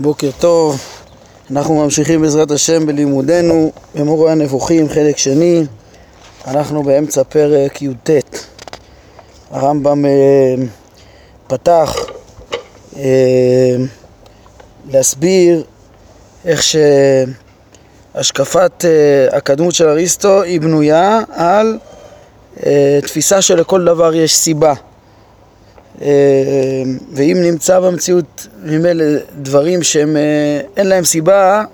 בוקר טוב, אנחנו ממשיכים בעזרת השם בלימודנו במורה הנבוכים חלק שני, אנחנו באמצע פרק י"ט. הרמב"ם אה, פתח אה, להסביר איך שהשקפת אה, הקדמות של אריסטו היא בנויה על אה, תפיסה שלכל דבר יש סיבה. אה, ואם נמצא במציאות ממילא דברים שהם אה, אין להם סיבה,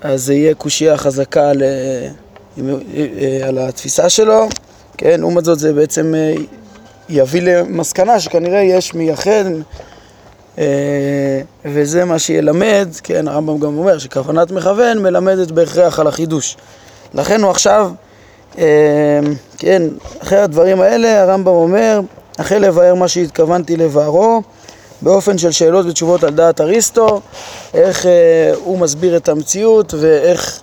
אז זה יהיה קושייה חזקה על, אה, על התפיסה שלו, כן, לעומת זאת זה בעצם יביא למסקנה שכנראה יש מייחד וזה מה שילמד, כן, הרמב"ם גם אומר שכוונת מכוון מלמדת בהכרח על החידוש. לכן הוא עכשיו, כן, אחרי הדברים האלה הרמב"ם אומר החל לבאר מה שהתכוונתי לבארו באופן של שאלות ותשובות על דעת אריסטו, איך אה, הוא מסביר את המציאות ואיך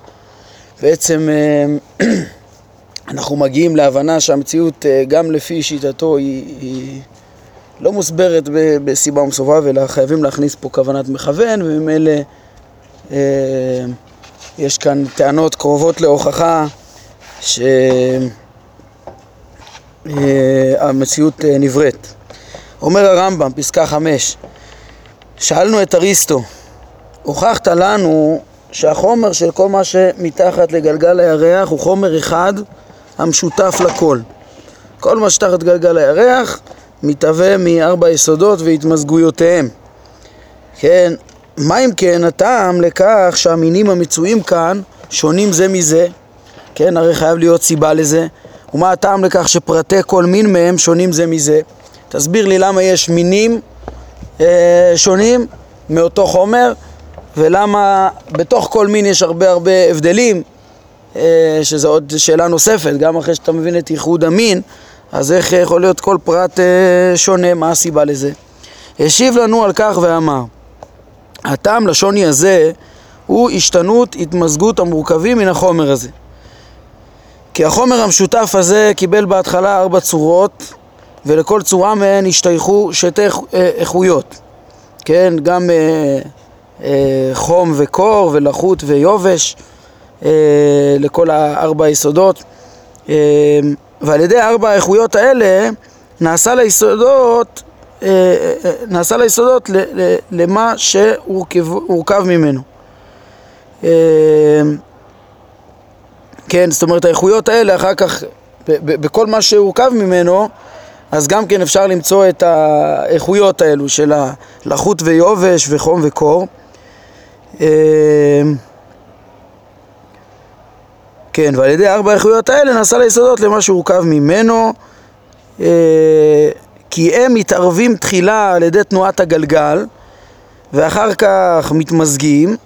בעצם אה, אנחנו מגיעים להבנה שהמציאות אה, גם לפי שיטתו היא, היא לא מוסברת ב, בסיבה ומסובב אלא חייבים להכניס פה כוונת מכוון וממילא אה, יש כאן טענות קרובות להוכחה ש... אה, המציאות אה, נבראת. אומר הרמב"ם, פסקה חמש, שאלנו את אריסטו, הוכחת לנו שהחומר של כל מה שמתחת לגלגל הירח הוא חומר אחד המשותף לכל. כל מה שתחת גלגל הירח מתהווה מארבע יסודות והתמזגויותיהם. כן, מה אם כן הטעם לכך שהמינים המצויים כאן שונים זה מזה? כן, הרי חייב להיות סיבה לזה. ומה הטעם לכך שפרטי כל מין מהם שונים זה מזה? תסביר לי למה יש מינים אה, שונים מאותו חומר ולמה בתוך כל מין יש הרבה הרבה הבדלים אה, שזו עוד שאלה נוספת, גם אחרי שאתה מבין את ייחוד המין אז איך יכול להיות כל פרט אה, שונה, מה הסיבה לזה? השיב לנו על כך ואמר הטעם לשוני הזה הוא השתנות, התמזגות המורכבים מן החומר הזה כי החומר המשותף הזה קיבל בהתחלה ארבע צורות ולכל צורה מהן השתייכו שתי אה, איכויות, כן, גם אה, אה, חום וקור ולחות ויובש אה, לכל הארבע היסודות אה, ועל ידי ארבע האיכויות האלה נעשה ליסודות אה, אה, נעשה ליסודות למה שהורכב ממנו. כן, זאת אומרת האיכויות האלה אחר כך, בכל מה שהורכב ממנו, אז גם כן אפשר למצוא את האיכויות האלו של הלחות ויובש וחום וקור. אמ, כן, ועל ידי ארבע האיכויות האלה נעשה ליסודות למה שהורכב ממנו, אה, כי הם מתערבים תחילה על ידי תנועת הגלגל, ואחר כך מתמזגים,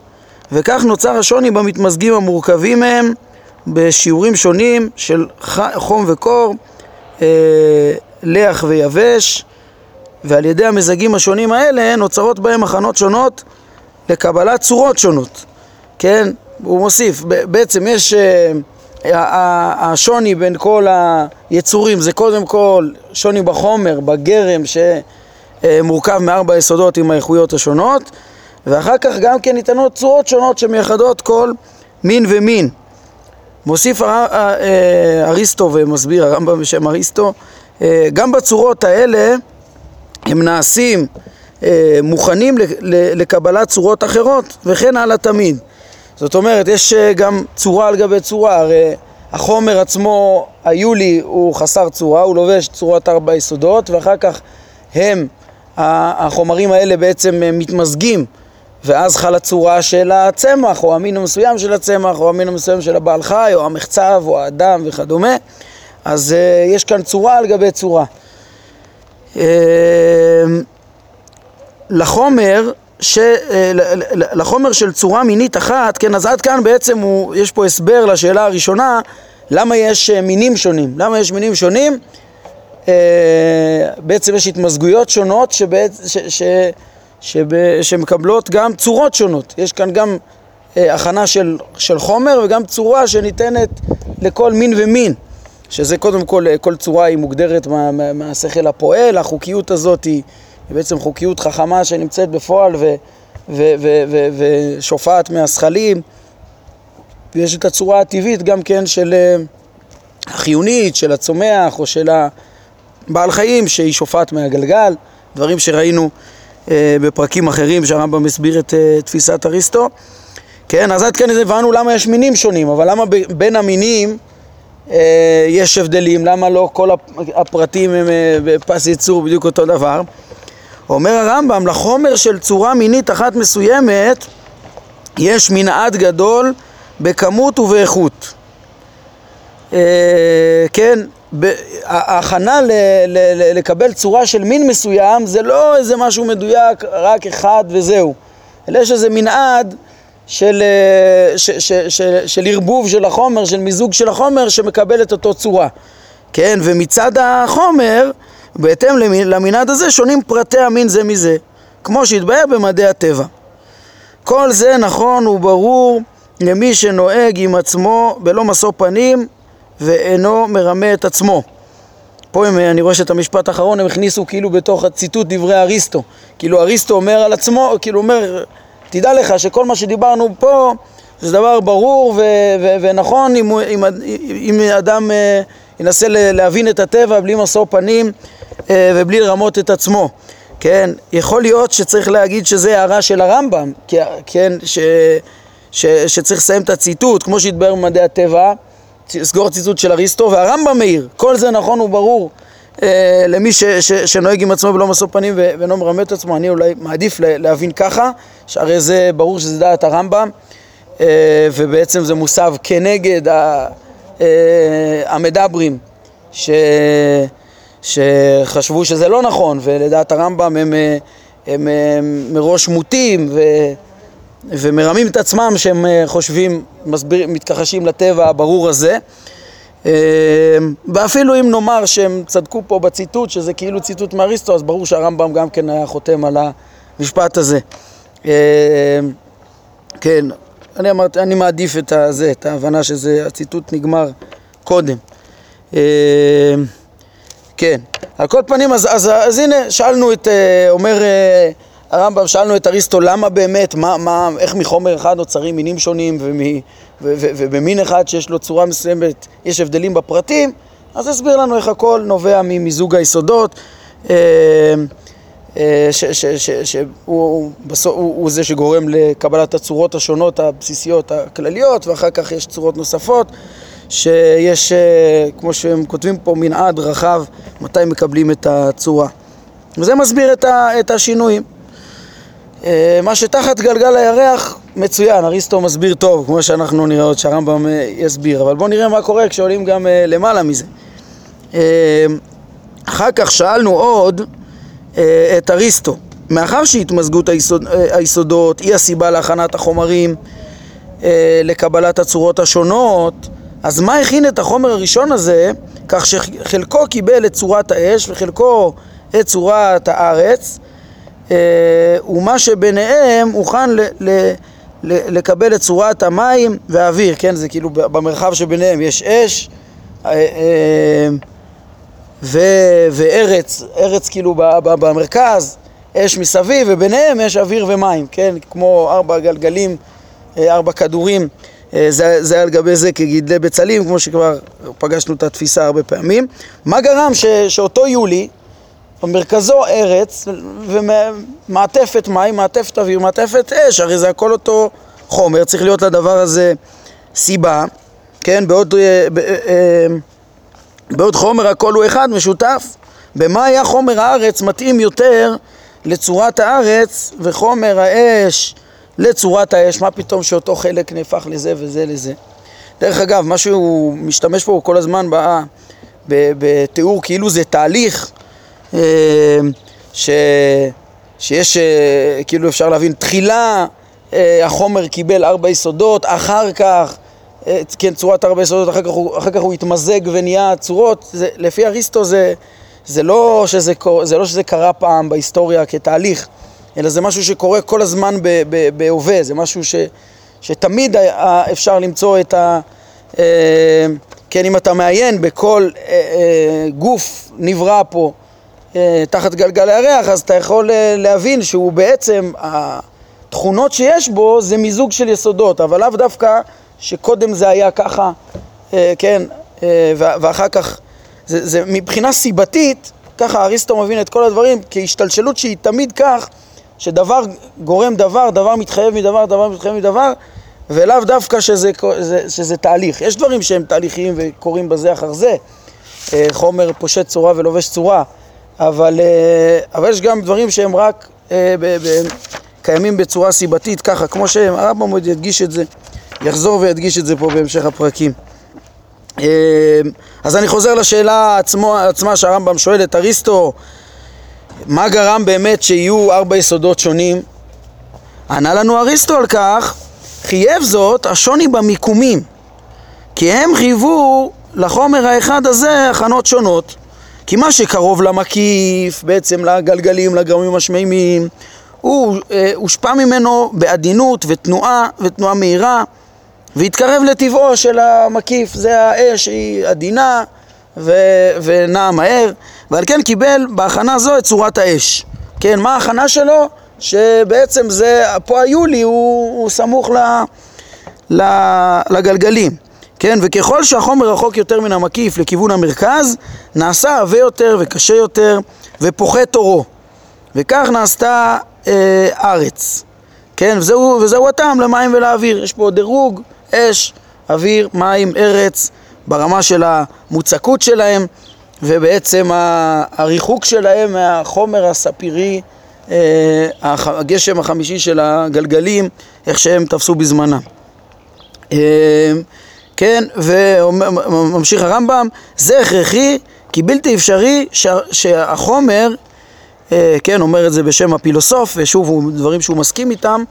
וכך נוצר השוני במתמזגים המורכבים מהם בשיעורים שונים של חום וקור, אה, לח ויבש, ועל ידי המזגים השונים האלה נוצרות בהם הכנות שונות לקבלת צורות שונות. כן, הוא מוסיף, בעצם יש, אה, השוני בין כל היצורים זה קודם כל שוני בחומר, בגרם שמורכב מארבע יסודות עם האיכויות השונות, ואחר כך גם כן ניתנות צורות שונות שמייחדות כל מין ומין. מוסיף אה, אריסטו ומסביר הרמב"ם בשם אריסטו, אה, גם בצורות האלה הם נעשים אה, מוכנים לקבלת צורות אחרות וכן הלאה תמיד. זאת אומרת, יש גם צורה על גבי צורה, הרי החומר עצמו, היולי הוא חסר צורה, הוא לובש צורת ארבע יסודות ואחר כך הם, החומרים האלה בעצם מתמזגים ואז חלה צורה של הצמח, או המין המסוים של הצמח, או המין המסוים של הבעל חי, או המחצב, או האדם וכדומה. אז uh, יש כאן צורה על גבי צורה. Uh, לחומר, ש, uh, לחומר של צורה מינית אחת, כן, אז עד כאן בעצם הוא, יש פה הסבר לשאלה הראשונה, למה יש מינים שונים? למה יש מינים שונים? בעצם יש התמזגויות שונות שבעצם... ש, ש, שב, שמקבלות גם צורות שונות. יש כאן גם אה, הכנה של, של חומר וגם צורה שניתנת לכל מין ומין. שזה קודם כל, אה, כל צורה היא מוגדרת מה, מה, מהשכל הפועל, החוקיות הזאת היא, היא בעצם חוקיות חכמה שנמצאת בפועל ושופעת מהזכלים, ויש את הצורה הטבעית גם כן של אה, החיונית, של הצומח או של הבעל חיים שהיא שופעת מהגלגל, דברים שראינו בפרקים אחרים שהרמב"ם מסביר את אה, תפיסת אריסטו. כן, אז עד כאן הבנו למה יש מינים שונים, אבל למה בין המינים אה, יש הבדלים, למה לא כל הפרטים הם אה, בפס ייצור בדיוק אותו דבר? אומר הרמב"ם, לחומר של צורה מינית אחת מסוימת יש מנעד גדול בכמות ובאיכות. אה, כן, ההכנה לקבל צורה של מין מסוים זה לא איזה משהו מדויק רק אחד וזהו, אלא יש איזה מנעד של, ש, ש, ש, של ערבוב של החומר, של מיזוג של החומר שמקבל את אותו צורה. כן, ומצד החומר, בהתאם למנעד הזה, שונים פרטי המין זה מזה, כמו שהתבהר במדעי הטבע. כל זה נכון וברור למי שנוהג עם עצמו בלא משוא פנים ואינו מרמה את עצמו. פה הם, אני רואה שאת המשפט האחרון הם הכניסו כאילו בתוך הציטוט דברי אריסטו. כאילו אריסטו אומר על עצמו, כאילו אומר תדע לך שכל מה שדיברנו פה זה דבר ברור ו- ו- ונכון אם, אם, אם אדם uh, ינסה להבין את הטבע בלי משוא פנים uh, ובלי לרמות את עצמו. כן, יכול להיות שצריך להגיד שזה הערה של הרמב"ם, כן, ש, ש, שצריך לסיים את הציטוט, כמו שהתבהר במדעי הטבע, סגור ציטוט של אריסטו, והרמב"ם מעיר, כל זה נכון וברור אה, למי ש, ש, שנוהג עם עצמו ולא משוא פנים ואינו מרמה את עצמו, אני אולי מעדיף להבין ככה, שהרי זה ברור שזה דעת הרמב"ם, אה, ובעצם זה מוסב כנגד ה, אה, המדברים ש, שחשבו שזה לא נכון, ולדעת הרמב"ם הם, הם, הם, הם מראש מוטים ו, ומרמים את עצמם שהם חושבים, מסביר, מתכחשים לטבע הברור הזה. אמ, ואפילו אם נאמר שהם צדקו פה בציטוט, שזה כאילו ציטוט מאריסטו, אז ברור שהרמב"ם גם כן היה חותם על המשפט הזה. אמ, כן, אני אמרתי, אני מעדיף את הזה, את ההבנה שזה, הציטוט נגמר קודם. כן, על כל פנים, אז, אז, אז הנה, שאלנו את, אה, אומר אה, הרמב"ם, שאלנו את אריסטו למה באמת, מה, מה, איך מחומר אחד נוצרים מינים שונים ומ... ובמין אחד שיש לו צורה מסוימת יש הבדלים בפרטים, אז הסביר לנו איך הכל נובע ממיזוג היסודות, אה, אה, שהוא הוא זה שגורם לקבלת הצורות השונות הבסיסיות הכלליות, ואחר כך יש צורות נוספות, שיש, אה, כמו שהם כותבים פה, מנעד רחב מתי מקבלים את הצורה. וזה מסביר את השינויים. מה שתחת גלגל הירח מצוין, אריסטו מסביר טוב, כמו שאנחנו נראה עוד שהרמב"ם אה, יסביר, אבל בואו נראה מה קורה כשעולים גם אה, למעלה מזה. אה, אחר כך שאלנו עוד את אריסטו, מאחר שהתמזגות היסוד, היסודות היא הסיבה להכנת החומרים לקבלת הצורות השונות, אז מה הכין את החומר הראשון הזה כך שחלקו קיבל את צורת האש וחלקו את צורת הארץ ומה שביניהם הוכן ל... ל לקבל את צורת המים והאוויר, כן? זה כאילו במרחב שביניהם יש אש אה, אה, ו, וארץ, ארץ כאילו במרכז, אש מסביב, וביניהם יש אוויר ומים, כן? כמו ארבע גלגלים, אה, ארבע כדורים, זה, זה על גבי זה כגידלי בצלים, כמו שכבר פגשנו את התפיסה הרבה פעמים. מה גרם ש, שאותו יולי, במרכזו ארץ ומעטפת מים, מעטפת אוויר, מעטפת אש, הרי זה הכל אותו חומר, צריך להיות לדבר הזה סיבה, כן, בעוד, אה, אה, בעוד חומר הכל הוא אחד, משותף. במה היה חומר הארץ מתאים יותר לצורת הארץ וחומר האש לצורת האש, מה פתאום שאותו חלק נהפך לזה וזה לזה. דרך אגב, מה שהוא משתמש פה כל הזמן בתיאור כאילו זה תהליך אה, ש, שיש, אה, כאילו אפשר להבין, תחילה אה, החומר קיבל ארבע יסודות, אחר כך, כן, צורת ארבע יסודות, אחר כך הוא, אחר כך הוא התמזג ונהיה צורות, זה, לפי אריסטו זה, זה, לא שזה, זה לא שזה קרה פעם בהיסטוריה כתהליך, אלא זה משהו שקורה כל הזמן בהווה, זה משהו ש, שתמיד אפשר למצוא את ה... כן, אם אתה מעיין בכל גוף נברא פה תחת גלגל הירח, אז אתה יכול להבין שהוא בעצם, התכונות שיש בו זה מיזוג של יסודות, אבל לאו דווקא שקודם זה היה ככה, אה, כן, אה, ואחר כך, זה, זה מבחינה סיבתית, ככה אריסטו מבין את כל הדברים כהשתלשלות שהיא תמיד כך, שדבר גורם דבר, דבר מתחייב מדבר, דבר מתחייב מדבר, ולאו דווקא שזה, שזה, שזה תהליך. יש דברים שהם תהליכיים וקורים בזה אחר זה, אה, חומר פושט צורה ולובש צורה, אבל, אה, אבל יש גם דברים שהם רק אה, קיימים בצורה סיבתית, ככה, כמו שהרמב"ם עוד ידגיש את זה, יחזור וידגיש את זה פה בהמשך הפרקים. אז אני חוזר לשאלה עצמו, עצמה שהרמב"ם שואל את אריסטו, מה גרם באמת שיהיו ארבע יסודות שונים? ענה לנו אריסטו על כך, חייב זאת השוני במיקומים, כי הם חייבו לחומר האחד הזה הכנות שונות. כי מה שקרוב למקיף, בעצם לגלגלים, לגרמים השמימים, הוא אה, הושפע ממנו בעדינות ותנועה, ותנועה מהירה, והתקרב לטבעו של המקיף. זה האש, היא עדינה ו- ונעה מהר, ועל כן קיבל בהכנה זו את צורת האש. כן, מה ההכנה שלו? שבעצם זה, פה היולי הוא, הוא סמוך ל, ל, לגלגלים. כן, וככל שהחומר רחוק יותר מן המקיף לכיוון המרכז, נעשה עבה יותר וקשה יותר ופוחת אורו. וכך נעשתה אה, ארץ. כן, וזהו, וזהו הטעם למים ולאוויר. יש פה דירוג, אש, אוויר, מים, ארץ, ברמה של המוצקות שלהם, ובעצם הריחוק שלהם מהחומר הספירי, אה, הגשם החמישי של הגלגלים, איך שהם תפסו בזמנם. אה, כן, וממשיך הרמב"ם, זה הכרחי כי בלתי אפשרי שה, שהחומר, אה, כן, אומר את זה בשם הפילוסוף, ושוב, הוא דברים שהוא מסכים איתם,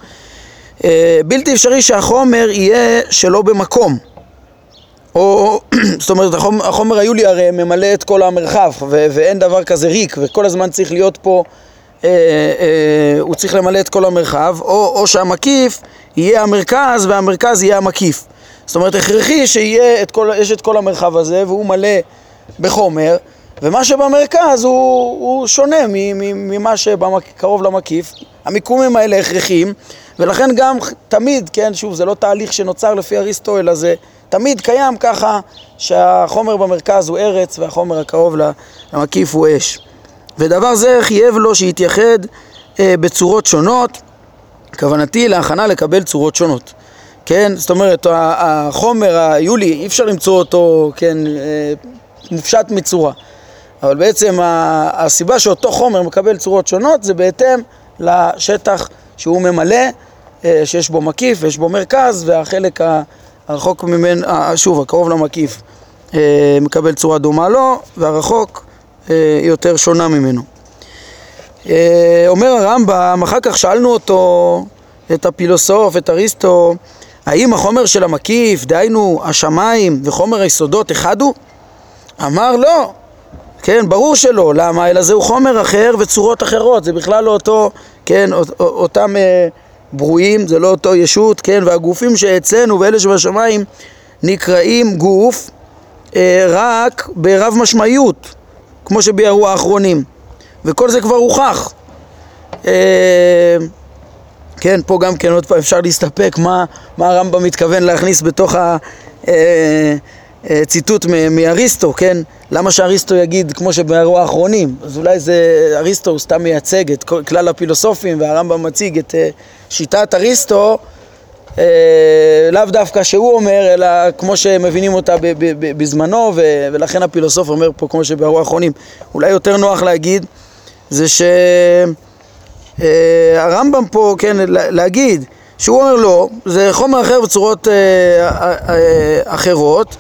אה, בלתי אפשרי שהחומר יהיה שלא במקום. או, זאת אומרת, החומר, החומר היולי הרי ממלא את כל המרחב, ו- ואין דבר כזה ריק, וכל הזמן צריך להיות פה, אה, אה, הוא צריך למלא את כל המרחב, או, או שהמקיף יהיה המרכז והמרכז יהיה המקיף. זאת אומרת, הכרחי שיהיה את כל, את כל המרחב הזה והוא מלא בחומר, ומה שבמרכז הוא, הוא שונה ממה שקרוב למקיף. המיקומים האלה הכרחיים, ולכן גם תמיד, כן, שוב, זה לא תהליך שנוצר לפי אריסטו, אלא זה תמיד קיים ככה שהחומר במרכז הוא ארץ והחומר הקרוב למקיף הוא אש. ודבר זה חייב לו שיתייחד אה, בצורות שונות, כוונתי להכנה לקבל צורות שונות. כן, זאת אומרת, החומר היולי, אי אפשר למצוא אותו, כן, אה, מופשט מצורה. אבל בעצם הסיבה שאותו חומר מקבל צורות שונות זה בהתאם לשטח שהוא ממלא, אה, שיש בו מקיף ויש בו מרכז, והחלק הרחוק ממנו, שוב, הקרוב למקיף, אה, מקבל צורה דומה לו, והרחוק יותר שונה ממנו. אומר הרמב"ם, אחר כך שאלנו אותו, את הפילוסוף, את אריסטו, האם החומר של המקיף, דהיינו השמיים וחומר היסודות, אחד הוא? אמר לא, כן, ברור שלא, למה? אלא זהו חומר אחר וצורות אחרות, זה בכלל לא אותו, כן, אותם אה, ברואים, זה לא אותו ישות, כן, והגופים שאצלנו ואלה שבשמיים נקראים גוף אה, רק ברב משמעיות, כמו שביארו האחרונים, וכל זה כבר הוכח. אה, כן, פה גם כן עוד פעם אפשר להסתפק מה, מה הרמב"ם מתכוון להכניס בתוך הציטוט אה, אה, מאריסטו, כן? למה שאריסטו יגיד כמו שבאירוע האחרונים? אז אולי זה, אריסטו הוא סתם מייצג את כלל הפילוסופים והרמב"ם מציג את אה, שיטת אריסטו לאו דווקא שהוא אומר, אלא כמו שמבינים אותה בזמנו, ולכן הפילוסוף אומר פה כמו שבאירוע האחרונים. אולי יותר נוח להגיד זה ש... אה, הרמב"ם פה, כן, להגיד שהוא אומר לא, זה חומר אחר בצורות אה, אה, אחרות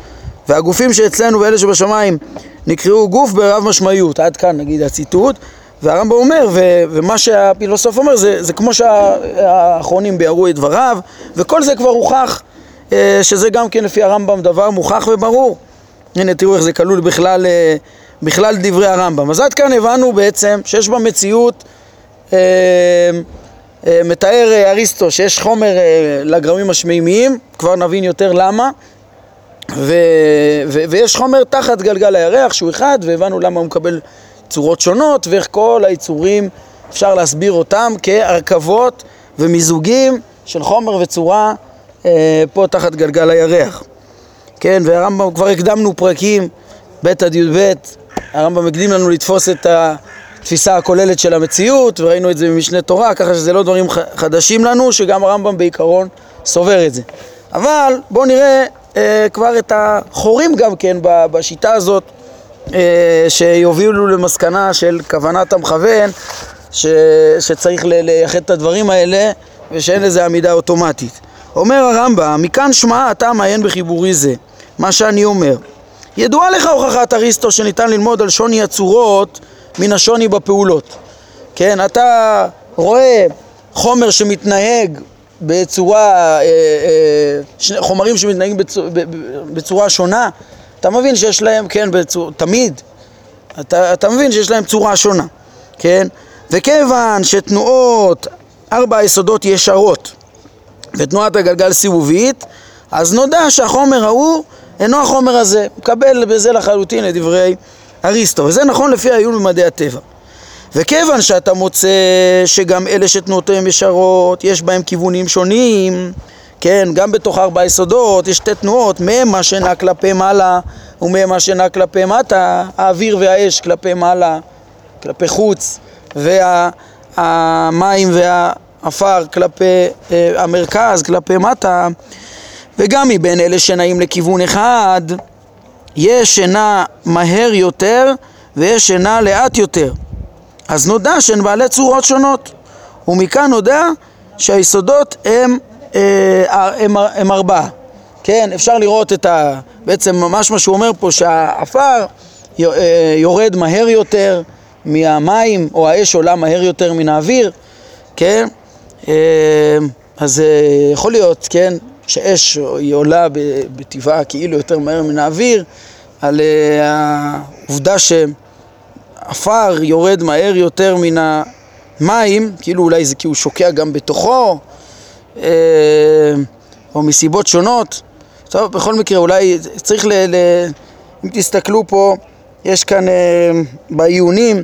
והגופים שאצלנו ואלה שבשמיים נקראו גוף ברב משמעיות, עד כאן נגיד הציטוט. והרמב"ם אומר, ו- ומה שהפילוסוף אומר זה, זה כמו שהאחרונים ביארו את דבריו וכל זה כבר הוכח שזה גם כן לפי הרמב"ם דבר מוכח וברור. הנה תראו איך זה כלול בכלל, בכלל דברי הרמב"ם. אז עד כאן הבנו בעצם שיש במציאות אה, אה, מתאר אה, אריסטו שיש חומר לגרמים השמימיים, כבר נבין יותר למה, ו, ו, ויש חומר תחת גלגל הירח שהוא אחד, והבנו למה הוא מקבל צורות שונות, ואיך כל היצורים אפשר להסביר אותם כהרכבות ומיזוגים של חומר וצורה אה, פה תחת גלגל הירח. כן, והרמב"ם, כבר הקדמנו פרקים ב' עד י"ב, הרמב"ם הקדים לנו לתפוס את התפיסה הכוללת של המציאות, וראינו את זה במשנה תורה, ככה שזה לא דברים חדשים לנו, שגם הרמב"ם בעיקרון סובר את זה. אבל בואו נראה אה, כבר את החורים גם כן בשיטה הזאת, אה, שיובילו למסקנה של כוונת המכוון, ש, שצריך לייחד את הדברים האלה, ושאין לזה עמידה אוטומטית. אומר הרמב"ם, מכאן שמע אתה מעיין בחיבורי זה, מה שאני אומר. ידועה לך הוכחת אריסטו שניתן ללמוד על שוני הצורות מן השוני בפעולות. כן, אתה רואה חומר שמתנהג בצורה, אה, אה, חומרים שמתנהגים בצורה, בצורה שונה, אתה מבין שיש להם, כן, בצור, תמיד, אתה, אתה מבין שיש להם צורה שונה, כן? וכיוון שתנועות ארבע היסודות ישרות ותנועת הגלגל סיבובית, אז נודע שהחומר ההוא אינו החומר הזה, מקבל בזה לחלוטין את דברי אריסטו, וזה נכון לפי העיון במדעי הטבע. וכיוון שאתה מוצא שגם אלה שתנועותיהם ישרות, יש בהם כיוונים שונים, כן, גם בתוך ארבע יסודות יש שתי תנועות, מהם מה שנע כלפי מעלה ומהם מה שנע כלפי מטה, האוויר והאש כלפי מעלה, כלפי חוץ, והמים והעפר כלפי אה, המרכז, כלפי מטה, וגם מבין אלה שנעים לכיוון אחד, יש שנע מהר יותר ויש שנע לאט יותר. אז נודע שהן בעלי צורות שונות, ומכאן נודע שהיסודות הם, אה, הם, הם ארבעה. כן, אפשר לראות את ה... בעצם ממש מה שהוא אומר פה, שהעפר אה, יורד מהר יותר מהמים, או האש עולה מהר יותר מן האוויר, כן? אה, אז יכול להיות, כן, שאש היא עולה בטבעה כאילו יותר מהר מן האוויר, על העובדה שהם עפר יורד מהר יותר מן המים, כאילו אולי זה כי הוא שוקע גם בתוכו, אה, או מסיבות שונות. טוב, בכל מקרה, אולי צריך ל... ל אם תסתכלו פה, יש כאן אה, בעיונים,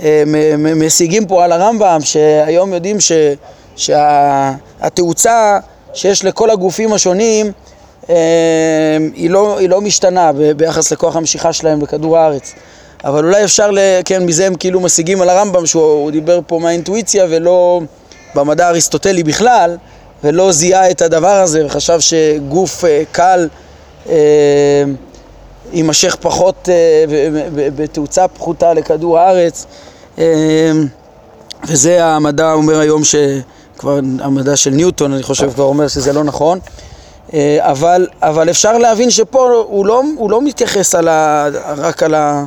אה, משיגים פה על הרמב"ם, שהיום יודעים ש, שהתאוצה שיש לכל הגופים השונים היא לא, היא לא משתנה ביחס לכוח המשיכה שלהם בכדור הארץ. אבל אולי אפשר, כן, מזה הם כאילו משיגים על הרמב"ם שהוא דיבר פה מהאינטואיציה ולא במדע האריסטוטלי בכלל, ולא זיהה את הדבר הזה וחשב שגוף אה, קל אה, יימשך פחות אה, בתאוצה פחותה לכדור הארץ, וזה המדע אומר היום שכבר המדע של ניוטון אני חושב כבר אומר שזה לא נכון. אה, אבל, אבל אפשר להבין שפה הוא לא, הוא לא מתייחס על ה, רק על ה...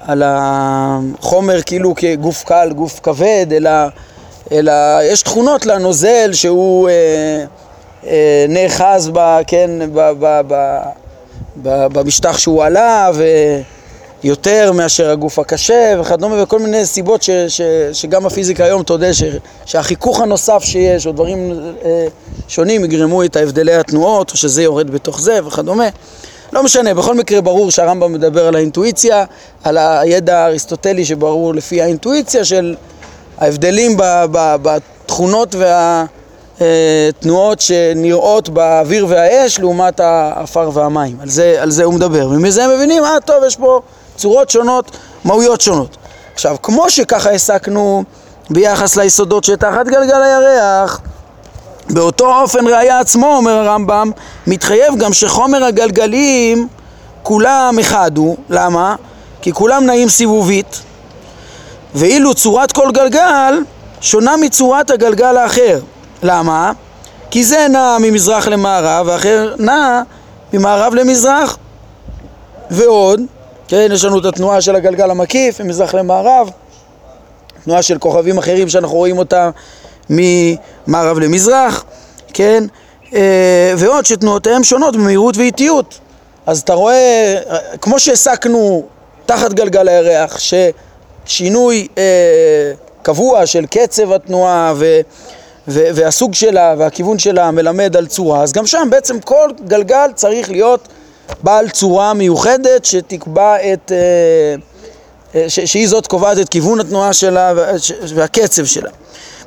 על החומר כאילו כגוף קל, גוף כבד, אלא, אלא יש תכונות לנוזל שהוא אה, אה, נאחז ב, כן, ב, ב, ב, ב, במשטח שהוא עלה ויותר מאשר הגוף הקשה וכדומה וכל מיני סיבות ש, ש, שגם הפיזיקה היום תודה ש, שהחיכוך הנוסף שיש או דברים אה, שונים יגרמו את ההבדלי התנועות או שזה יורד בתוך זה וכדומה לא משנה, בכל מקרה ברור שהרמב"ם מדבר על האינטואיציה, על הידע האריסטוטלי שברור לפי האינטואיציה של ההבדלים בתכונות והתנועות שנראות באוויר והאש לעומת העפר והמים. על זה, על זה הוא מדבר. ומזה הם מבינים, אה טוב, יש פה צורות שונות, מהויות שונות. עכשיו, כמו שככה הסקנו ביחס ליסודות שתחת גלגל הירח, באותו אופן ראיה עצמו, אומר הרמב"ם, מתחייב גם שחומר הגלגלים כולם אחד הוא, למה? כי כולם נעים סיבובית, ואילו צורת כל גלגל שונה מצורת הגלגל האחר. למה? כי זה נע ממזרח למערב, ואחר נע ממערב למזרח. ועוד, כן, יש לנו את התנועה של הגלגל המקיף ממזרח למערב, תנועה של כוכבים אחרים שאנחנו רואים אותה ממערב למזרח, כן? אה, ועוד שתנועותיהם שונות במהירות ואיטיות. אז אתה רואה, כמו שהסקנו תחת גלגל הירח, ששינוי אה, קבוע של קצב התנועה ו, ו, והסוג שלה והכיוון שלה מלמד על צורה, אז גם שם בעצם כל גלגל צריך להיות בעל צורה מיוחדת שתקבע את... אה, ש, שהיא זאת קובעת את כיוון התנועה שלה והקצב שלה.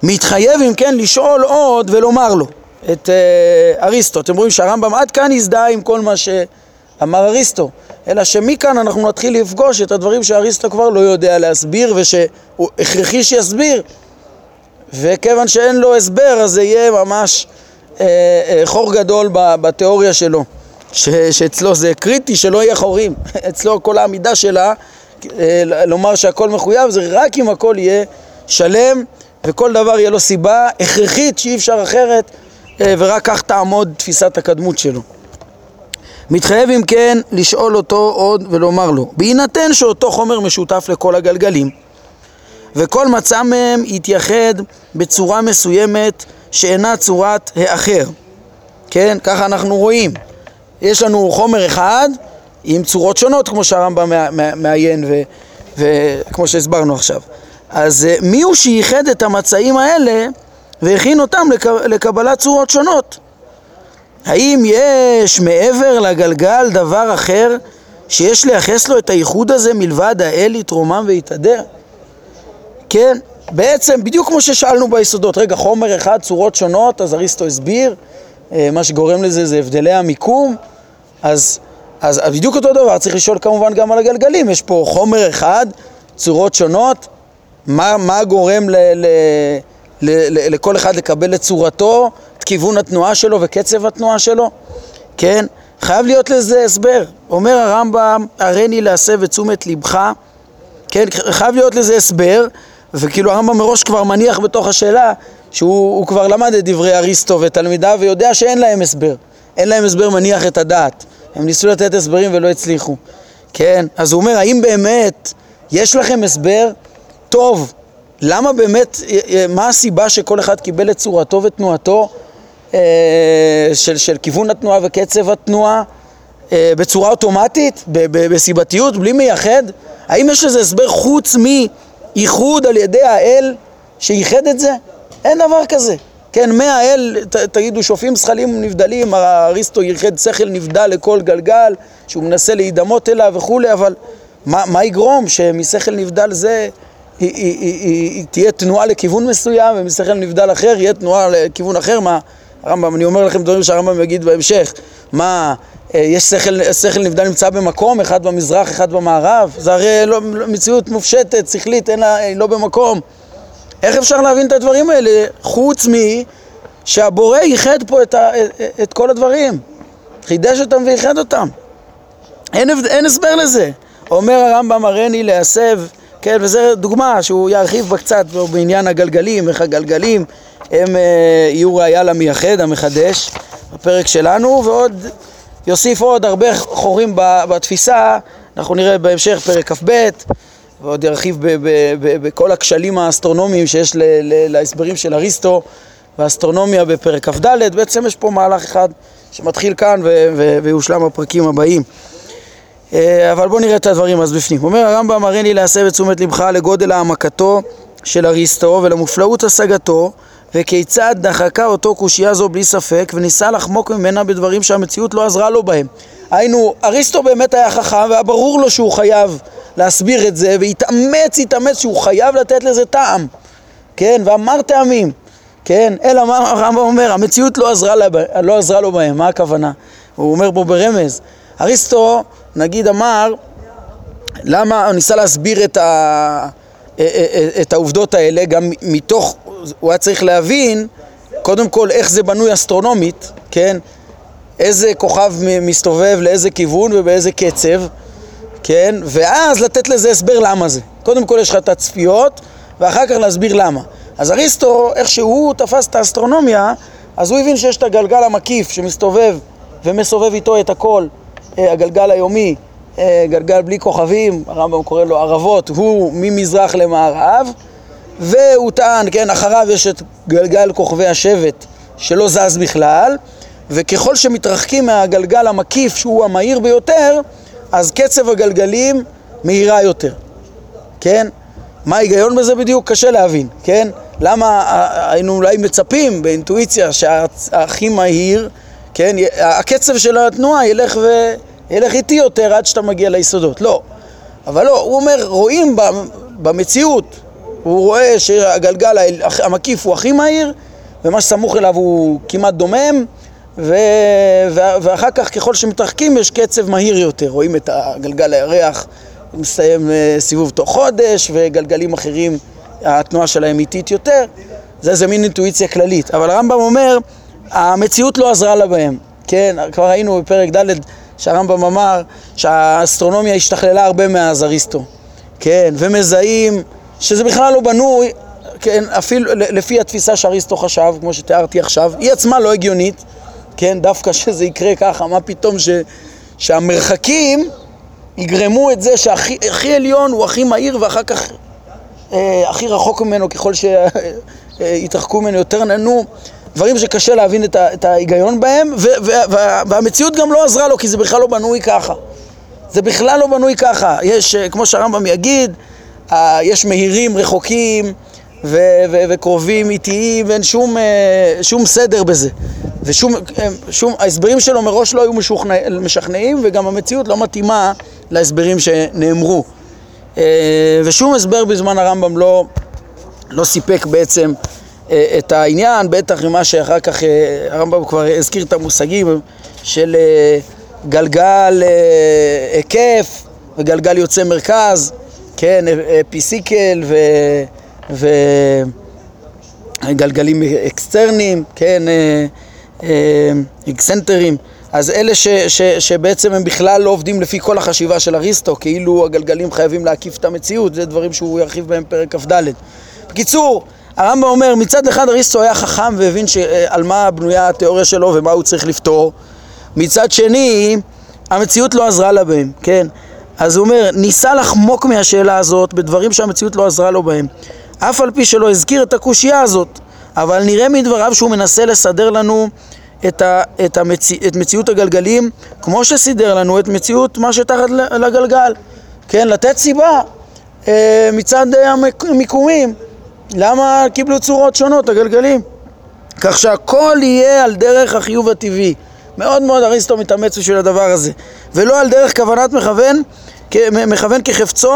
מתחייב אם כן לשאול עוד ולומר לו את uh, אריסטו. אתם רואים שהרמב"ם עד כאן הזדהה עם כל מה שאמר אריסטו, אלא שמכאן אנחנו נתחיל לפגוש את הדברים שאריסטו כבר לא יודע להסביר ושהוא הכרחי שיסביר, וכיוון שאין לו הסבר אז זה יהיה ממש uh, uh, חור גדול בתיאוריה שלו, ש, שאצלו זה קריטי שלא יהיה חורים, אצלו כל העמידה שלה לומר שהכל מחויב זה רק אם הכל יהיה שלם וכל דבר יהיה לו סיבה הכרחית שאי אפשר אחרת אה, ורק כך תעמוד תפיסת הקדמות שלו. מתחייב אם כן לשאול אותו עוד ולומר לו, בהינתן שאותו חומר משותף לכל הגלגלים וכל מצע מהם יתייחד בצורה מסוימת שאינה צורת האחר, כן? ככה אנחנו רואים. יש לנו חומר אחד עם צורות שונות כמו שהרמב"ם מעיין וכמו שהסברנו עכשיו. אז אה, מי הוא שייחד את המצעים האלה והכין אותם לקבלת צורות שונות? האם יש מעבר לגלגל דבר אחר שיש לייחס לו את הייחוד הזה מלבד האל יתרומם ויתהדר? כן, בעצם בדיוק כמו ששאלנו ביסודות, רגע חומר אחד, צורות שונות, אז אריסטו הסביר, מה שגורם לזה זה הבדלי המיקום, אז, אז בדיוק אותו דבר, צריך לשאול כמובן גם על הגלגלים, יש פה חומר אחד, צורות שונות, מה, מה גורם ל, ל, ל, ל, לכל אחד לקבל את צורתו, את כיוון התנועה שלו וקצב התנועה שלו, כן? חייב להיות לזה הסבר. אומר הרמב"ם, הריני להסב את תשומת לבך, כן? חייב להיות לזה הסבר, וכאילו הרמב"ם מראש כבר מניח בתוך השאלה שהוא כבר למד את דברי אריסטו ותלמידיו ויודע שאין להם הסבר. אין להם הסבר מניח את הדעת. הם ניסו לתת הסברים ולא הצליחו. כן? אז הוא אומר, האם באמת יש לכם הסבר טוב, למה באמת, אה, אה, מה הסיבה שכל אחד קיבל את צורתו ותנועתו אה, של, של כיוון התנועה וקצב התנועה בצורה אוטומטית, בסיבתיות, בלי מייחד? האם יש לזה הסבר חוץ מייחוד על ידי האל שייחד את זה? אין דבר כזה. כן, מהאל, ת, תגידו, שופים זכלים נבדלים, אריסטו ייחד שכל נבדל לכל גלגל, שהוא מנסה להידמות אליו וכולי, אבל מה, מה יגרום שמשכל נבדל זה היא, היא, היא, היא, היא תהיה תנועה לכיוון מסוים ומשכל נבדל אחר יהיה תנועה לכיוון אחר? מה, הרמב"ם, אני אומר לכם דברים שהרמב"ם יגיד בהמשך, מה, אה, יש שכל, שכל נבדל נמצא במקום, אחד במזרח, אחד במערב? זה הרי לא, מציאות מופשטת, שכלית, אין לה, לא במקום. איך אפשר להבין את הדברים האלה חוץ מ... שהבורא ייחד פה את, ה, את כל הדברים, חידש אותם וייחד אותם. אין, אין הסבר לזה. אומר הרמב"ם הריני להסב כן, וזו דוגמה שהוא ירחיב בה קצת בעניין הגלגלים, איך הגלגלים הם אה, יהיו ראייה למייחד, המחדש, בפרק שלנו, ועוד יוסיף עוד הרבה חורים בתפיסה, אנחנו נראה בהמשך פרק כ"ב, ועוד ירחיב בכל הכשלים האסטרונומיים שיש להסברים של אריסטו והאסטרונומיה בפרק כ"ד, בעצם יש פה מהלך אחד שמתחיל כאן ויושלם בפרקים הבאים. אה, אבל בואו נראה את הדברים אז בפנים. אומר הרמב"ם, הרי לי להסב את תשומת לבך לגודל העמקתו של אריסטו ולמופלאות השגתו וכיצד דחקה אותו קושייה זו בלי ספק וניסה לחמוק ממנה בדברים שהמציאות לא עזרה לו בהם. היינו, אריסטו באמת היה חכם והיה ברור לו שהוא חייב להסביר את זה והתאמץ, התאמץ שהוא חייב לתת לזה טעם, כן, ואמר טעמים, כן, אלא מה הרמב"ם אומר, המציאות לא עזרה, לה, לא עזרה לו בהם, מה הכוונה? הוא אומר פה ברמז, אריסטו נגיד אמר, למה הוא ניסה להסביר את, ה, את העובדות האלה, גם מתוך, הוא היה צריך להבין קודם כל איך זה בנוי אסטרונומית, כן? איזה כוכב מסתובב לאיזה כיוון ובאיזה קצב, כן? ואז לתת לזה הסבר למה זה. קודם כל יש לך את הצפיות, ואחר כך להסביר למה. אז אריסטו, איך שהוא תפס את האסטרונומיה, אז הוא הבין שיש את הגלגל המקיף שמסתובב ומסובב איתו את הכל אה, הגלגל היומי, אה, גלגל בלי כוכבים, הרמב"ם קורא לו ערבות, הוא ממזרח למערב, והוא טען, כן, אחריו יש את גלגל כוכבי השבט שלא זז בכלל, וככל שמתרחקים מהגלגל המקיף שהוא המהיר ביותר, אז קצב הגלגלים מהירה יותר, כן? מה ההיגיון בזה בדיוק? קשה להבין, כן? למה היינו אולי מצפים באינטואיציה שהכי מהיר, כן? הקצב של התנועה ילך ו... ילך איטי יותר עד שאתה מגיע ליסודות. לא. אבל לא, הוא אומר, רואים במציאות, הוא רואה שהגלגל המקיף הוא הכי מהיר, ומה שסמוך אליו הוא כמעט דומם, ו... ואחר כך ככל שמתרחקים יש קצב מהיר יותר, רואים את הגלגל הירח מסיים אה, סיבוב תוך חודש, וגלגלים אחרים התנועה שלהם איטית יותר, זה איזה מין אינטואיציה כללית, אבל הרמב"ם אומר, המציאות לא עזרה לה בהם, כן, כבר ראינו בפרק ד' שהרמב"ם אמר שהאסטרונומיה השתכללה הרבה מאז אריסטו, כן, ומזהים שזה בכלל לא בנוי, כן, אפילו לפי התפיסה שאריסטו חשב, כמו שתיארתי עכשיו, היא עצמה לא הגיונית, כן, דווקא שזה יקרה ככה, מה פתאום ש, שהמרחקים יגרמו את זה שהכי עליון הוא הכי מהיר ואחר כך אה, הכי רחוק ממנו ככל שיתרחקו ממנו יותר ננו, דברים שקשה להבין את, ה, את ההיגיון בהם, ו, ו, וה, והמציאות גם לא עזרה לו כי זה בכלל לא בנוי ככה. זה בכלל לא בנוי ככה. יש, אה, כמו שהרמב"ם יגיד, אה, יש מהירים רחוקים ו- ו- וקרובים איטיים ואין שום, אה, שום סדר בזה. ושום, שום, ההסברים שלו מראש לא היו משוכנע, משכנעים וגם המציאות לא מתאימה להסברים שנאמרו. ושום הסבר בזמן הרמב"ם לא, לא סיפק בעצם את העניין, בטח ממה שאחר כך הרמב"ם כבר הזכיר את המושגים של גלגל היקף וגלגל יוצא מרכז, כן, epicycle וגלגלים אקסצנטריים, כן, אקסצנטריים. אז אלה ש, ש, שבעצם הם בכלל לא עובדים לפי כל החשיבה של אריסטו, כאילו הגלגלים חייבים להקיף את המציאות, זה דברים שהוא ירחיב בהם פרק כ"ד. בקיצור, הרמב"ם אומר, מצד אחד אריסטו היה חכם והבין ש, על מה בנויה התיאוריה שלו ומה הוא צריך לפתור, מצד שני, המציאות לא עזרה לה בהם, כן? אז הוא אומר, ניסה לחמוק מהשאלה הזאת בדברים שהמציאות לא עזרה לו בהם. אף על פי שלא הזכיר את הקושייה הזאת, אבל נראה מדבריו שהוא מנסה לסדר לנו את, ה, את, המצ... את מציאות הגלגלים כמו שסידר לנו את מציאות מה שתחת לגלגל. כן, לתת סיבה אה, מצד המיקומים, למה קיבלו צורות שונות הגלגלים. כך שהכל יהיה על דרך החיוב הטבעי. מאוד מאוד אריסטו מתאמץ בשביל הדבר הזה, ולא על דרך כוונת מכוון, מכוון כחפצו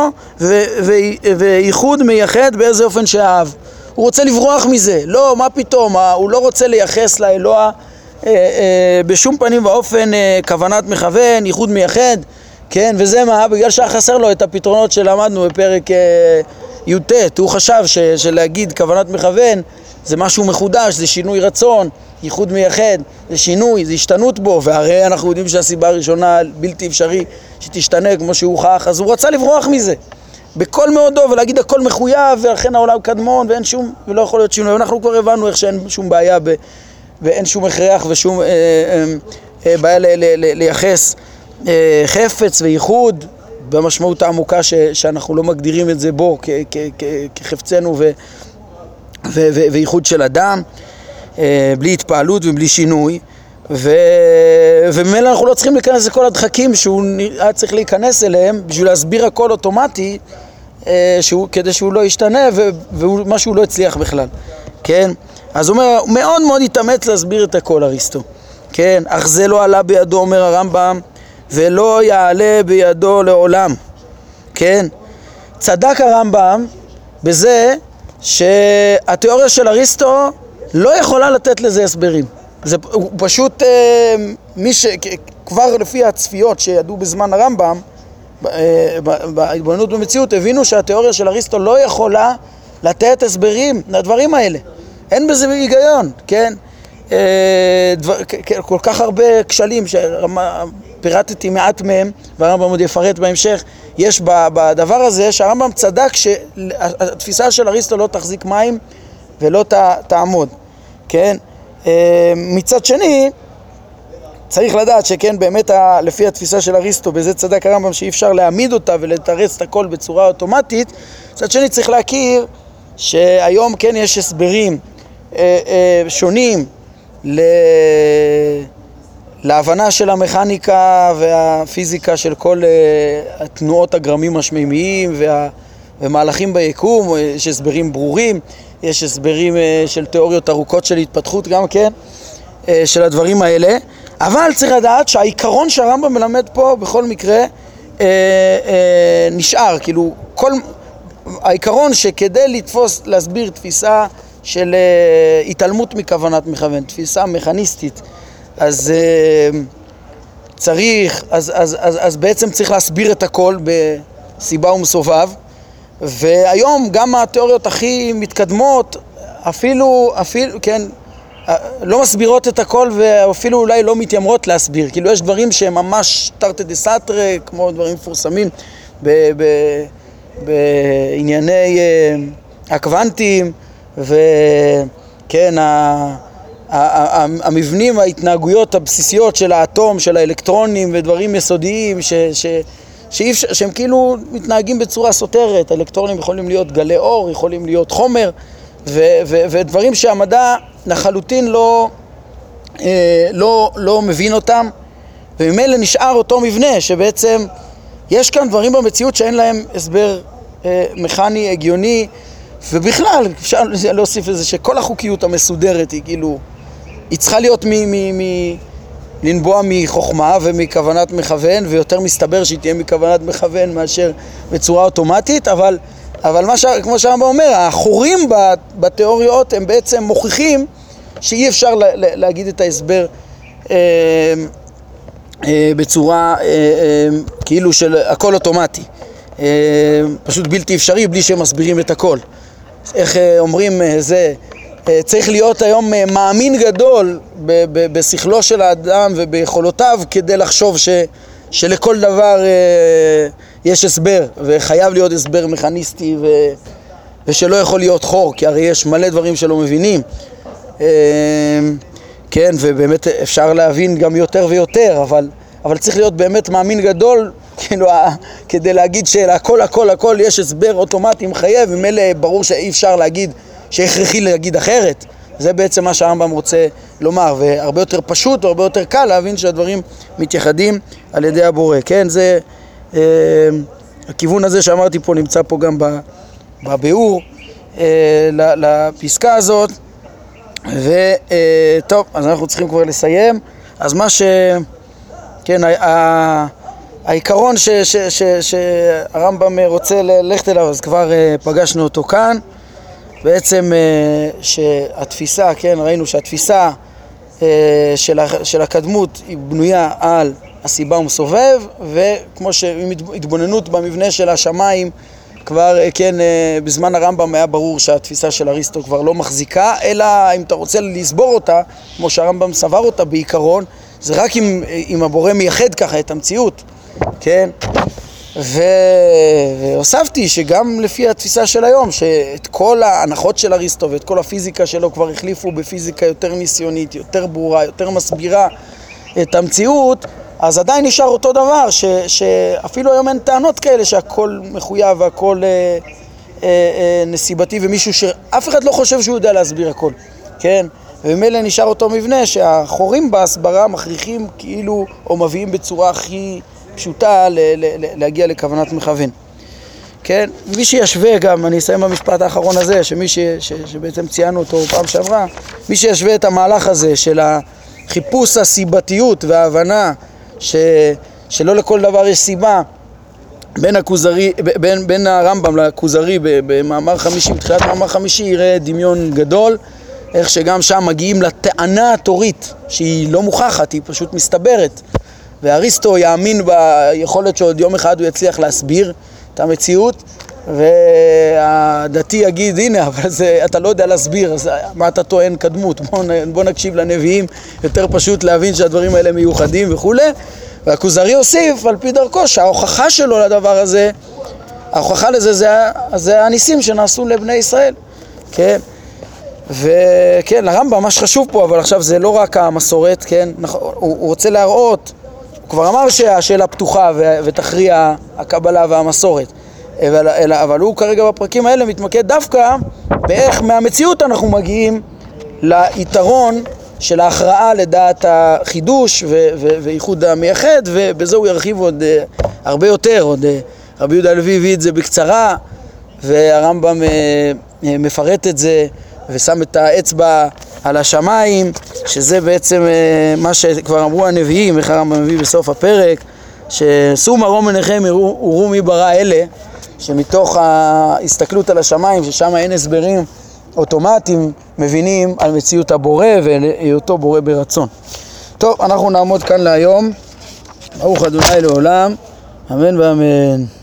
וייחוד מייחד באיזה אופן שאהב. הוא רוצה לברוח מזה, לא, מה פתאום, הוא לא רוצה לייחס לאלוה אה, אה, בשום פנים ואופן אה, כוונת מכוון, ייחוד מייחד, כן, וזה מה? בגלל שהיה חסר לו את הפתרונות שלמדנו בפרק אה, י"ט, הוא חשב ש, שלהגיד כוונת מכוון זה משהו מחודש, זה שינוי רצון, ייחוד מייחד, זה שינוי, זה השתנות בו, והרי אנחנו יודעים שהסיבה הראשונה בלתי אפשרי שתשתנה כמו שהוא הוכח, אז הוא רצה לברוח מזה. בכל מאודו ולהגיד הכל מחויב ולכן העולם קדמון ואין שום, ולא יכול להיות שינוי. אנחנו כבר הבנו איך שאין שום בעיה ב, ואין שום הכרח ושום אה, אה, אה, בעיה ל, ל, ל, לייחס אה, חפץ וייחוד במשמעות העמוקה ש, שאנחנו לא מגדירים את זה בו כ, כ, כ, כחפצנו ו, ו, ו, וייחוד של אדם. אה, בלי התפעלות ובלי שינוי. וממילא אנחנו לא צריכים להיכנס לכל הדחקים שהוא היה צריך להיכנס אליהם בשביל להסביר הכל אוטומטי אה, שהוא, כדי שהוא לא ישתנה ומה שהוא לא הצליח בכלל, כן? אז הוא אומר, הוא מאוד מאוד התאמץ להסביר את הכל אריסטו, כן? אך זה לא עלה בידו, אומר הרמב"ם, ולא יעלה בידו לעולם, כן? צדק הרמב"ם בזה שהתיאוריה של אריסטו לא יכולה לתת לזה הסברים. זה פשוט, אה, מי ש... כבר לפי הצפיות שידעו בזמן הרמב"ם, אה, בהתבוננות במציאות, הבינו שהתיאוריה של אריסטו לא יכולה לתת הסברים לדברים האלה. אין בזה היגיון, כן? אה, דבר, כל כך הרבה כשלים שפירטתי מעט מהם, והרמב"ם עוד יפרט בהמשך, יש בדבר הזה שהרמב"ם צדק שהתפיסה של אריסטו לא תחזיק מים ולא תעמוד. כן? אה, מצד שני, צריך לדעת שכן, באמת ה, לפי התפיסה של אריסטו, בזה צדק הרמב"ם שאי אפשר להעמיד אותה ולתרץ את הכל בצורה אוטומטית, מצד שני צריך להכיר שהיום כן יש הסברים אה, אה, שונים ל... להבנה של המכניקה והפיזיקה של כל אה, התנועות הגרמים השמימיים וה... ומהלכים ביקום, יש הסברים ברורים. יש הסברים אה, של תיאוריות ארוכות של התפתחות גם כן, אה, של הדברים האלה, אבל צריך לדעת שהעיקרון שהרמב"ם מלמד פה בכל מקרה אה, נשאר, כאילו כל, העיקרון שכדי לתפוס, להסביר תפיסה של uh, התעלמות מכוונת מכוון, תפיסה מכניסטית, אז uh, צריך, אז, אז, אז, אז בעצם צריך להסביר את הכל בסיבה ומסובב, והיום גם התיאוריות הכי מתקדמות אפילו, אפילו, כן, אה, לא מסבירות את הכל ואפילו אולי לא מתיימרות להסביר. כאילו יש דברים שהם ממש תרתי דה סתרי, כמו דברים מפורסמים בענייני אה, הקוונטים, וכן, המבנים, ההתנהגויות הבסיסיות של האטום, של האלקטרונים ודברים יסודיים ש, ש, שאי אפשר, שהם כאילו מתנהגים בצורה סותרת. אלקטרונים יכולים להיות גלי אור, יכולים להיות חומר, ו, ו, ודברים שהמדע לחלוטין לא, אה, לא, לא מבין אותם, וממילא נשאר אותו מבנה שבעצם יש כאן דברים במציאות שאין להם הסבר אה, מכני, הגיוני, ובכלל אפשר להוסיף לזה שכל החוקיות המסודרת היא כאילו, היא צריכה להיות מ... מ, מ לנבוע מחוכמה ומכוונת מכוון, ויותר מסתבר שהיא תהיה מכוונת מכוון מאשר בצורה אוטומטית, אבל אבל מה ש... כמו שהרמב"ם אומר, החורים בתיאוריות הם בעצם מוכיחים שאי אפשר לה... להגיד את ההסבר אה, אה, בצורה אה, אה, כאילו של הכל אוטומטי. אה, פשוט בלתי אפשרי בלי שהם מסבירים את הכל. איך אה, אומרים אה, זה, צריך להיות היום אה, מאמין גדול בשכלו של האדם וביכולותיו כדי לחשוב ש... שלכל דבר אה, יש הסבר, וחייב להיות הסבר מכניסטי ו... ושלא יכול להיות חור, כי הרי יש מלא דברים שלא מבינים. אה, כן, ובאמת אפשר להבין גם יותר ויותר, אבל, אבל צריך להיות באמת מאמין גדול, כאילו, כדי להגיד שלהכל הכל הכל יש הסבר אוטומטי מחייב, ממילא ברור שאי אפשר להגיד, שהכרחי להגיד אחרת. זה בעצם מה שהרמב"ם רוצה לומר, והרבה יותר פשוט והרבה יותר קל להבין שהדברים מתייחדים על ידי הבורא, כן? זה... אה, הכיוון הזה שאמרתי פה נמצא פה גם בביאור אה, לפסקה הזאת וטוב, אה, אז אנחנו צריכים כבר לסיים אז מה ש... כן, העיקרון שהרמב"ם רוצה ללכת אליו אז כבר פגשנו אותו כאן בעצם שהתפיסה, כן, ראינו שהתפיסה של הקדמות היא בנויה על הסיבה הוא מסובב, וכמו שהתבוננות במבנה של השמיים כבר, אה, כן, אה, בזמן הרמב"ם היה ברור שהתפיסה של אריסטו כבר לא מחזיקה, אלא אם אתה רוצה לסבור אותה, כמו שהרמב"ם סבר אותה בעיקרון, זה רק אם, אם הבורא מייחד ככה את המציאות, כן? והוספתי שגם לפי התפיסה של היום, שאת כל ההנחות של אריסטו ואת כל הפיזיקה שלו כבר החליפו בפיזיקה יותר ניסיונית, יותר ברורה, יותר מסבירה את המציאות, אז עדיין נשאר אותו דבר, ש, שאפילו היום אין טענות כאלה שהכל מחויב והכל אה, אה, אה, נסיבתי ומישהו שאף אחד לא חושב שהוא יודע להסביר הכל, כן? וממילא נשאר אותו מבנה שהחורים בהסברה מכריחים כאילו, או מביאים בצורה הכי פשוטה ל, ל, ל, להגיע לכוונת מכוון. כן? מי שישווה גם, אני אסיים במשפט האחרון הזה, שמי ש, ש, שבעצם ציינו אותו פעם שעברה, מי שישווה את המהלך הזה של החיפוש הסיבתיות וההבנה ש, שלא לכל דבר יש סיבה בין, הכוזרי, בין, בין הרמב"ם לכוזרי במאמר חמישי, בתחילת מאמר חמישי יראה דמיון גדול איך שגם שם מגיעים לטענה התורית שהיא לא מוכחת, היא פשוט מסתברת ואריסטו יאמין ביכולת שעוד יום אחד הוא יצליח להסביר את המציאות והדתי יגיד, הנה, אבל זה, אתה לא יודע להסביר, אז מה אתה טוען קדמות? בוא, בוא נקשיב לנביאים, יותר פשוט להבין שהדברים האלה מיוחדים וכולי. והכוזרי הוסיף, על פי דרכו, שההוכחה שלו לדבר הזה, ההוכחה לזה זה, זה הניסים שנעשו לבני ישראל, כן? וכן, לרמב"ם מה שחשוב פה, אבל עכשיו זה לא רק המסורת, כן? הוא, הוא רוצה להראות, כבר אמר שהשאלה פתוחה ותכריע הקבלה והמסורת. אבל, אלא, אבל הוא כרגע בפרקים האלה מתמקד דווקא באיך מהמציאות אנחנו מגיעים ליתרון של ההכרעה לדעת החידוש וייחוד המייחד ובזה הוא ירחיב עוד uh, הרבה יותר, עוד uh, רבי יהודה הלוי הביא את זה בקצרה והרמב"ם uh, מפרט את זה ושם את האצבע על השמיים שזה בעצם uh, מה שכבר אמרו הנביאים, איך הרמב"ם מביא בסוף הפרק ששאו מרום עיניכם וראו מי ברא אלה שמתוך ההסתכלות על השמיים, ששם אין הסברים אוטומטיים, מבינים על מציאות הבורא והיותו בורא ברצון. טוב, אנחנו נעמוד כאן להיום. ברוך אדוני לעולם, אמן ואמן.